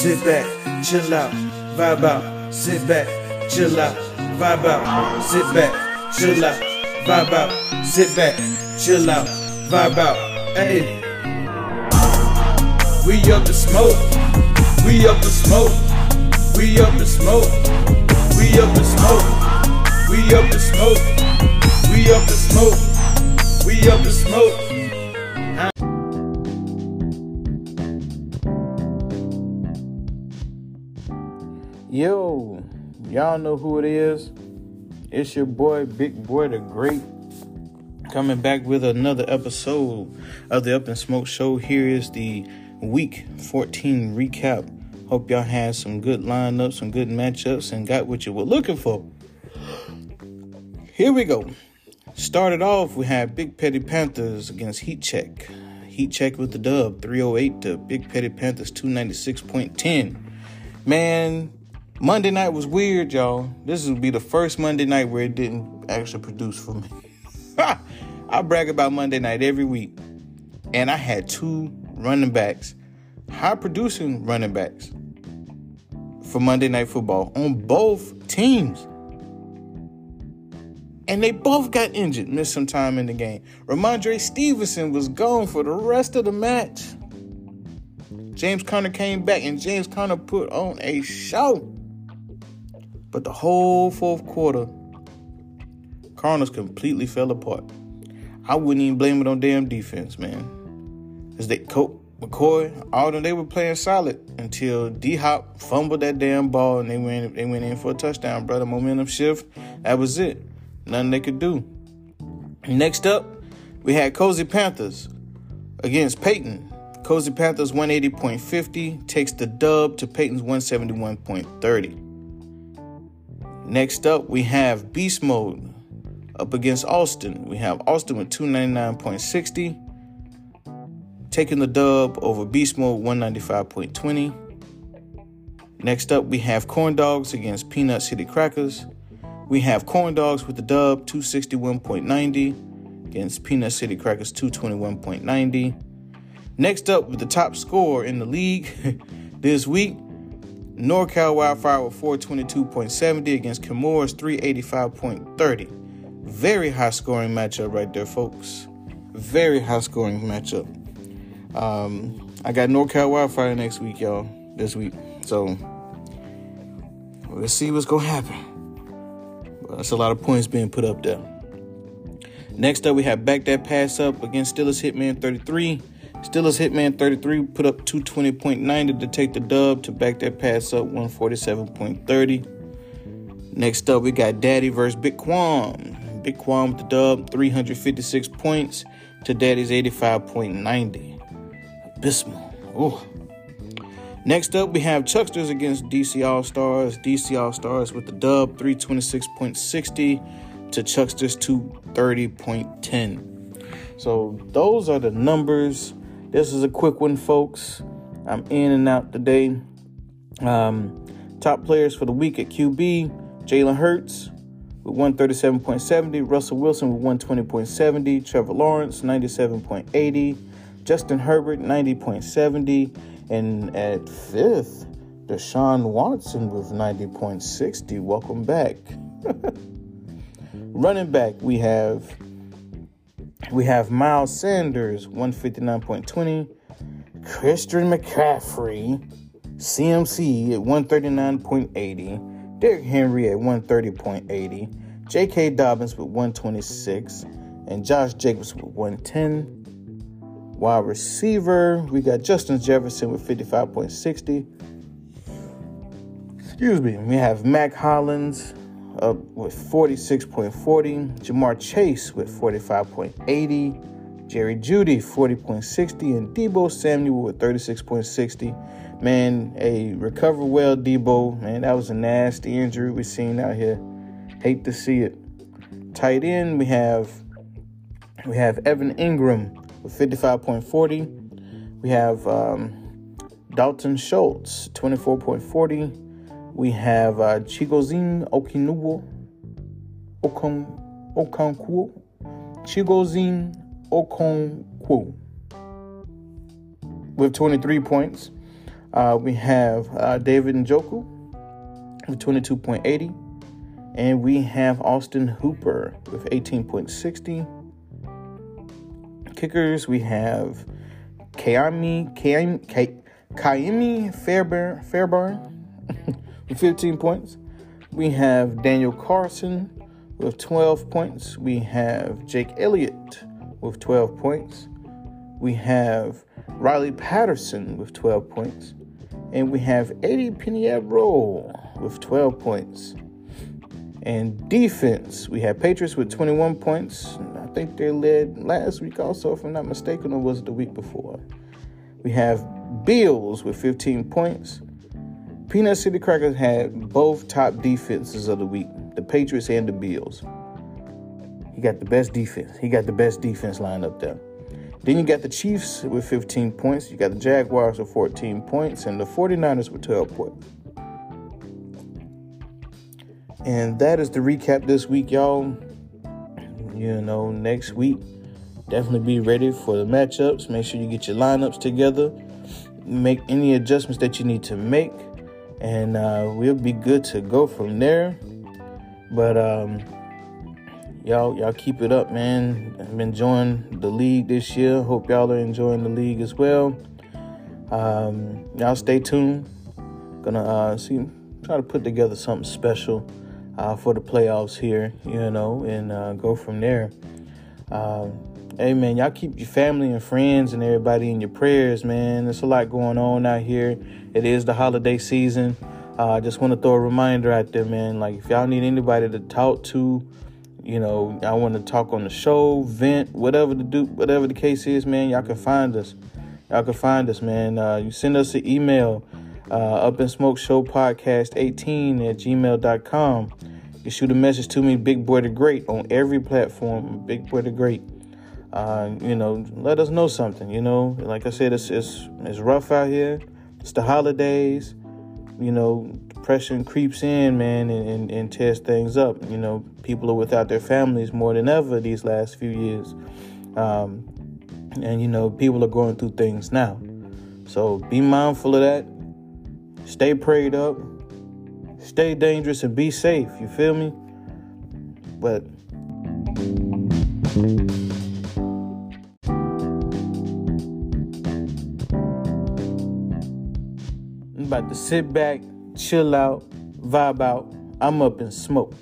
sit back, chill out, vibe out, sit back, chill out, vibe out, sit back, chill out, vibe out, sit back, chill out, vibe out. Hey, we up to smoke, we up to smoke, we up to smoke, we up to smoke, we up to smoke, we up to smoke, we up to smoke. Yo, y'all know who it is. It's your boy, Big Boy the Great, coming back with another episode of the Up In Smoke Show. Here is the Week 14 recap. Hope y'all had some good lineups, some good matchups, and got what you were looking for. Here we go. Started off, we had Big Petty Panthers against Heat Check. Heat Check with the dub, 308 to Big Petty Panthers, 296.10. Man, Monday night was weird, y'all. This will be the first Monday night where it didn't actually produce for me. I brag about Monday night every week. And I had two running backs, high producing running backs for Monday Night Football on both teams. And they both got injured, missed some time in the game. Rhamondre Stevenson was gone for the rest of the match. James Conner came back, and James Conner put on a show. But the whole fourth quarter, Cardinals completely fell apart. I wouldn't even blame it on damn defense, man. As they Colt, McCoy, all them, they were playing solid until D Hop fumbled that damn ball and they went they went in for a touchdown, brother. Momentum shift. That was it. Nothing they could do. Next up, we had Cozy Panthers against Peyton. Cozy Panthers 180.50 takes the dub to Peyton's 171.30. Next up, we have Beast Mode up against Austin. We have Austin with 299.60, taking the dub over Beast Mode 195.20. Next up, we have Corn Dogs against Peanut City Crackers. We have Corn Dogs with the dub 261.90 against Peanut City Crackers 221.90. Next up, with the top score in the league this week, NorCal Wildfire with 422.70 against Kimura's 385.30. Very high scoring matchup right there, folks. Very high scoring matchup. Um, I got NorCal Wildfire next week, y'all. This week. So let's see what's gonna happen. that's a lot of points being put up there. Next up, we have back that pass up against Steelers Hitman 33. Steelers Hitman 33 put up 220.90 to take the dub to back that pass up 147.30. Next up, we got Daddy versus Big Quam. Big Quam with the dub, 356 points to Daddy's 85.90. Abysmal. Oh. Next up, we have Chucksters against DC All Stars. DC All Stars with the dub, 326.60 to Chucksters 230.10. So those are the numbers this is a quick one, folks. I'm in and out today. Um, top players for the week at QB Jalen Hurts with 137.70, Russell Wilson with 120.70, Trevor Lawrence 97.80, Justin Herbert 90.70, and at fifth, Deshaun Watson with 90.60. Welcome back. Running back, we have we have Miles Sanders, 159.20. Christian McCaffrey, CMC at 139.80. Derrick Henry at 130.80. J.K. Dobbins with 126. And Josh Jacobs with 110. Wide receiver, we got Justin Jefferson with 55.60. Excuse me. We have Mack Hollins, up with 46.40. Ja'Marr Chase with 45.80. Jerry Jeudy 40.60 and Deebo Samuel with 36.60. Man, a recover well, Deebo. Man, that was a nasty injury we've seen out here. Hate to see it. Tight end, we have we have Evan Engram with 55.40. We have um, Dalton Schultz 24.40. We have uh, Chigoziem Okinuwo, Okon, Okonkwo, Chigoziem Okonkwo with 23 points. Uh, we have uh, David Njoku with 22.80. And we have Austin Hooper with 18.60. Kickers, we have Ka'imi, Ka'imi, Ka'imi Fairbairn, with 15 points. We have Daniel Carlson with 12 points. We have Jake Elliott with 12 points. We have Riley Patterson with 12 points. And we have Eddy Piñeiro with 12 points. And defense, we have Patriots with 21 points. I think they led last week also, if I'm not mistaken, or was it the week before? We have Bills with 15 points. Peanut City Crackers had both top defenses of the week, the Patriots and the Bills. He got the best defense. He got the best defense line up there. Then you got the Chiefs with 15 points. You got the Jaguars with 14 points and the 49ers with 12 points. And that is the recap this week, y'all. You know, next week, definitely be ready for the matchups. Make sure you get your lineups together. Make any adjustments that you need to make. And uh, we'll be good to go from there. But um, y'all, y'all keep it up, man. Been enjoying the league this year. Hope y'all are enjoying the league as well. Um, y'all stay tuned. Gonna uh, see, try to put together something special uh, for the playoffs here, you know, and uh, go from there. Um, hey, man, y'all keep your family and friends and everybody in your prayers, man. There's a lot going on out here. It is the holiday season. Uh, I just want to throw a reminder out there, man. Like, if y'all need anybody to talk to, you know, I want to talk on the show, vent, whatever the do, whatever the case is, man. Y'all can find us. Y'all can find us, man. Uh, you send us an email, uh, up in smoke show podcast 18 at gmail.com. You shoot a message to me, Big Boy the Great, on every platform, Big Boy the Great. Uh, you know, let us know something. You know, like I said, it's it's it's rough out here. It's the holidays. You know, depression creeps in, man, and, and, and tears things up. You know, people are without their families more than ever these last few years. Um, and you know, people are going through things now. So be mindful of that. Stay prayed up stay dangerous and be safe. You feel me? But about to sit back, chill out, vibe out. I'm up in smoke.